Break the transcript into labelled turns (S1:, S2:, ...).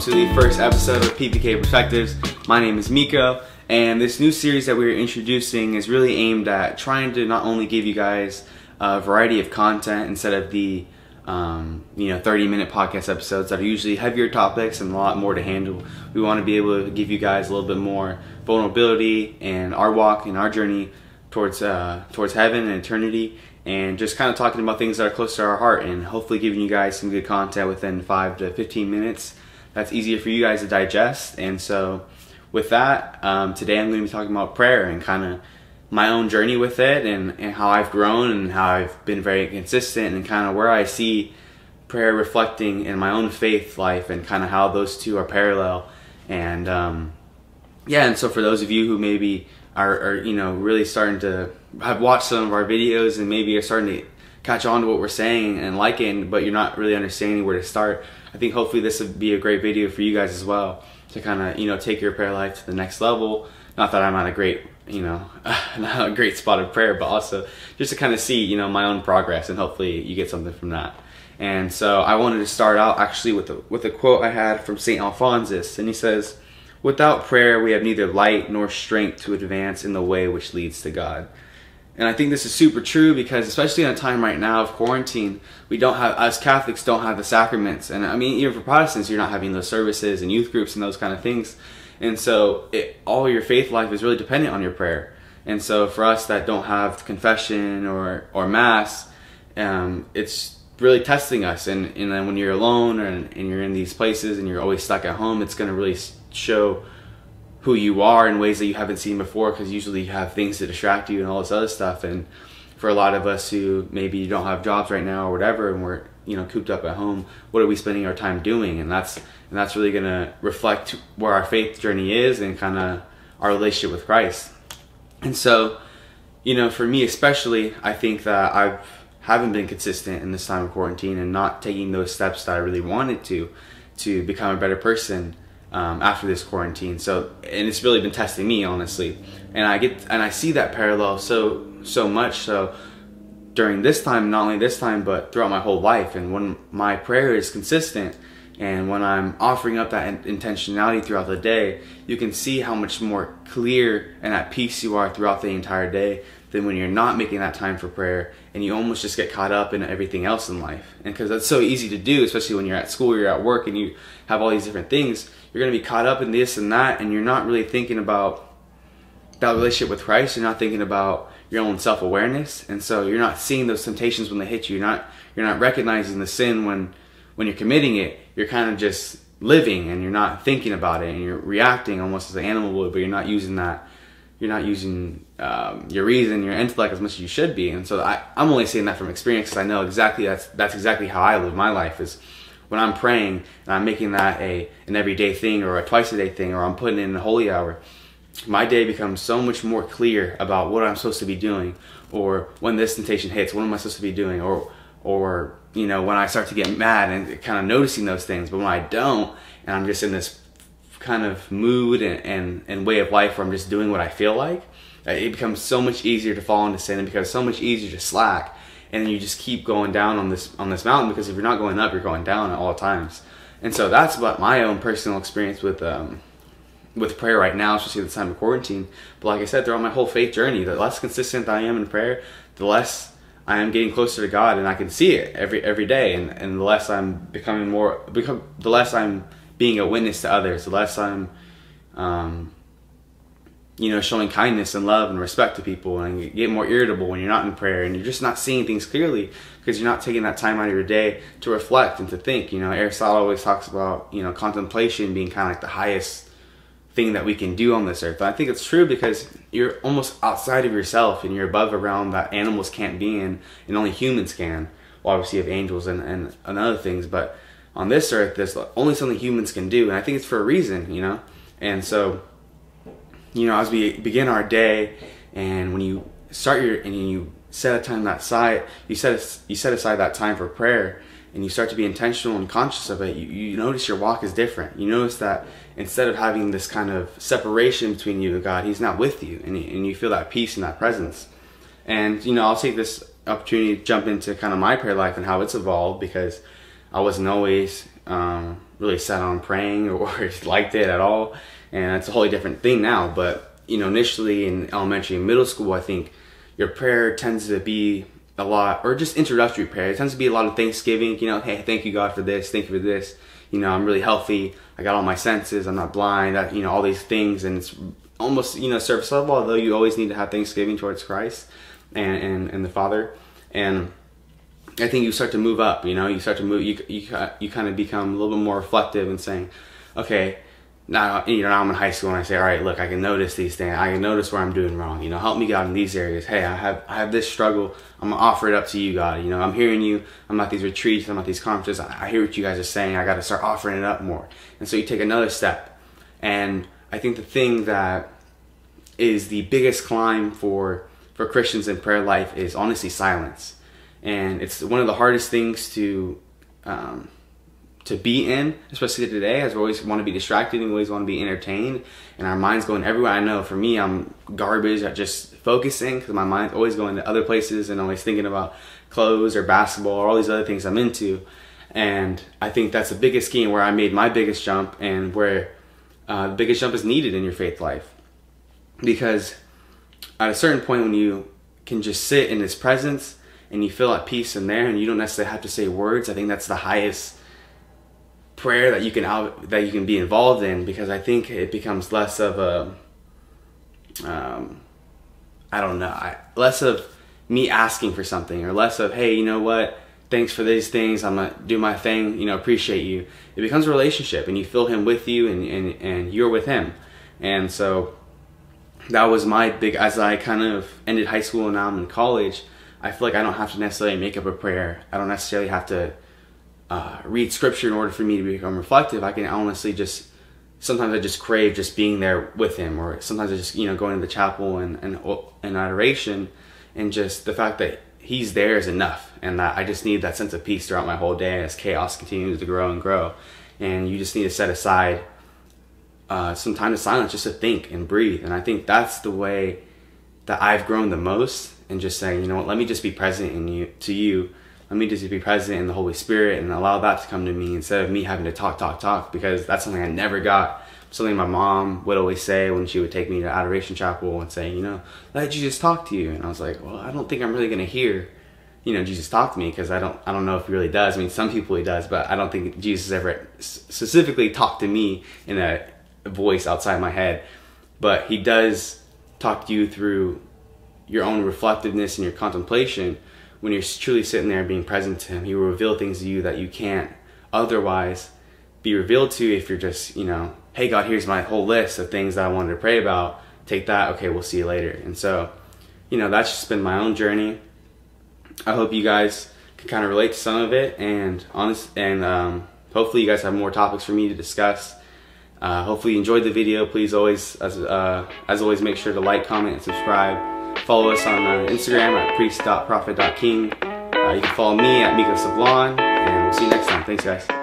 S1: to the first episode of PPK Perspectives. My name is Miko, and this new series that we're introducing is really aimed at trying to not only give you guys a variety of content instead of the um, you know 30 minute podcast episodes that are usually heavier topics and a lot more to handle. We want to be able to give you guys a little bit more vulnerability and our walk and our journey towards uh, towards heaven and eternity and just kind of talking about things that are close to our heart and hopefully giving you guys some good content within 5 to 15 minutes that's easier for you guys to digest. And so with that um, today i'm going to be talking about prayer and kind of my own journey with it and, and how i've grown and how i've been very consistent and kind of where i see prayer reflecting in my own faith life and kind of how those two are parallel. And um, yeah and so for those of you who maybe are, are you know really starting to have watched some of our videos and maybe are starting to catch on to what we're saying and liking, but you're not really understanding where to start. I think hopefully this would be a great video for you guys as well to kind of you know take your prayer life to the next level. Not that I'm at a great you know not a great spot of prayer, but also just to kind of see you know my own progress and hopefully you get something from that. And so I wanted to start out actually with a, with a quote I had from Saint Alphonsus, and he says. Without prayer, we have neither light nor strength to advance in the way which leads to God. And I think this is super true because, especially in a time right now of quarantine, we don't have, as Catholics, don't have the sacraments. And I mean, even for Protestants, you're not having those services and youth groups and those kind of things. And so, it, all your faith life is really dependent on your prayer. And so, for us that don't have confession or, or Mass, um, it's really testing us. And, and then when you're alone and, and you're in these places and you're always stuck at home, it's going to really show who you are in ways that you haven't seen before because usually you have things to distract you and all this other stuff. And for a lot of us who maybe don't have jobs right now or whatever, and we're you know cooped up at home, what are we spending our time doing? And that's and that's really going to reflect where our faith journey is and kind of our relationship with Christ. And so, you know, for me especially, I think that I haven't been consistent in this time of quarantine and not taking those steps that I really wanted to to become a better person um, after this quarantine. So, and it's really been testing me, honestly. And I get and I see that parallel so so much so during this time, not only this time, but throughout my whole life. And when my prayer is consistent, and when I'm offering up that intentionality throughout the day, you can see how much more clear and at peace you are throughout the entire day than when you're not making that time for prayer and you almost just get caught up in everything else in life. And because that's so easy to do, especially when you're at school, you're at work, and you have all these different things, you're going to be caught up in this and that, and you're not really thinking about that relationship with Christ. You're not thinking about your own self awareness, and so you're not seeing those temptations when they hit you. You're not you're not recognizing the sin when when you're committing it. You're kind of just living, and you're not thinking about it, and you're reacting almost as an animal would, but you're not using that you're not using um, your reason, your intellect as much as you should be. And so I, I'm only saying that from experience because I know exactly that's that's exactly how I live my life. Is when I'm praying and I'm making that a an everyday thing or a twice a day thing or I'm putting in a holy hour, my day becomes so much more clear about what I'm supposed to be doing or when this temptation hits, what am I supposed to be doing or or you know when I start to get mad and kind of noticing those things. But when I don't and I'm just in this kind of mood and, and, and way of life where I'm just doing what I feel like, uh, it becomes so much easier to fall into sin and becomes so much easier to slack. And then you just keep going down on this on this mountain because if you're not going up, you're going down at all times. And so that's about my own personal experience with um, with prayer right now, especially the time of quarantine. But like I said, throughout my whole faith journey, the less consistent I am in prayer, the less I am getting closer to God, and I can see it every every day. And, and the less I'm becoming more, become the less I'm being a witness to others, the less I'm, um, you know, showing kindness and love and respect to people, and you get more irritable when you're not in prayer, and you're just not seeing things clearly because you're not taking that time out of your day to reflect and to think. You know, Aristotle always talks about you know contemplation being kind of like the highest thing that we can do on this earth. And I think it's true because you're almost outside of yourself and you're above a realm that animals can't be in and only humans can. Well, obviously you have angels and, and, and other things, but on this earth there's only something humans can do and i think it's for a reason you know? And so you know as we begin our day and when you start your and you set a time that side you set you set aside that time for prayer and you start to be intentional and conscious of it you, you notice your walk is different. You notice that instead of having this kind of separation between you and god he's not with you and, and you feel that peace and that presence. And you know i'll take this opportunity to jump into kind of my prayer life and how it's evolved because I wasn't always um, really set on praying or liked it at all, and it's a wholly different thing now. But you know, initially in elementary and middle school, I think your prayer tends to be a lot, or just introductory prayer. It tends to be a lot of thanksgiving. You know, hey, thank you God for this, thank you for this. You know, I'm really healthy. I got all my senses. I'm not blind. I, you know, all these things, and it's almost you know surface level. Although you always need to have thanksgiving towards Christ and and, and the Father, and I think you start to move up. You know, you start to move. You you uh, you kind of become a little bit more reflective and saying, okay, now you know now I'm in high school and I say, all right, look, I can notice these things. I can notice where I'm doing wrong. You know, help me God in these areas. Hey, I have I have this struggle. I'm gonna offer it up to you, God. You know, I'm hearing you. I'm at these retreats. I'm at these conferences. I, I hear what you guys are saying. I got to start offering it up more. And so you take another step. And I think the thing that is the biggest climb for for Christians in prayer life is honestly silence and it's one of the hardest things to um, to be in, especially today, as we always want to be distracted and we always want to be entertained, and our mind's going everywhere. I know for me, I'm garbage at just focusing because my mind's always going to other places and always thinking about clothes or basketball or all these other things I'm into. And I think that's the biggest key where I made my biggest jump and where uh, the biggest jump is needed in your faith life. Because at a certain point, when you can just sit in His presence and you feel at peace in there and you don't necessarily have to say words i think that's the highest prayer that you can out that you can be involved in because i think it becomes less of a um, i don't know I, less of me asking for something or less of hey you know what? Thanks for these things i'm gonna do my thing you know appreciate you. It becomes a relationship and you feel him with you and, and, and you're with him. And so that was my big as i kind of ended high school and now i'm in college I feel like I don't have to necessarily make up a prayer. I don't necessarily have to uh, read scripture in order for me to become reflective. I can honestly just sometimes I just crave just being there with him, or sometimes I just you know going to the chapel and and, and adoration, and just the fact that he's there is enough, and that I just need that sense of peace throughout my whole day as chaos continues to grow and grow, and you just need to set aside uh, some time of silence just to think and breathe, and I think that's the way that I've grown the most and just saying, you know what, let me just be present in you to you. Let me just be present in the Holy Spirit and allow that to come to me instead of me having to talk, talk, talk because that's something I never got. Something my mom would always say when she would take me to Adoration Chapel and say, you know, let Jesus talk to you. And I was like, well, I don't think I'm really going to hear, you know, Jesus talk to me because I don't, I don't know if he really does. I mean, some people he does, but I don't think Jesus ever specifically talked to me in a voice outside my head. But he does talk to you through your own reflectiveness and your contemplation, when you're truly sitting there being present to Him, He will reveal things to you that you can't otherwise be revealed to if you're just, you know, hey, God, here's my whole list of things that I wanted to pray about. Take that. Okay, we'll see you later. And so, you know, that's just been my own journey. I hope you guys can kind of relate to some of it and honest and um, hopefully you guys have more topics for me to discuss. Uh, hopefully you enjoyed the video. Please always, as, uh, as always, make sure to like, comment, and subscribe. Follow us on uh, Instagram at priest.prophet.king. Uh, you can follow me at Miko Sablon, and we'll see you next time. Thanks, guys.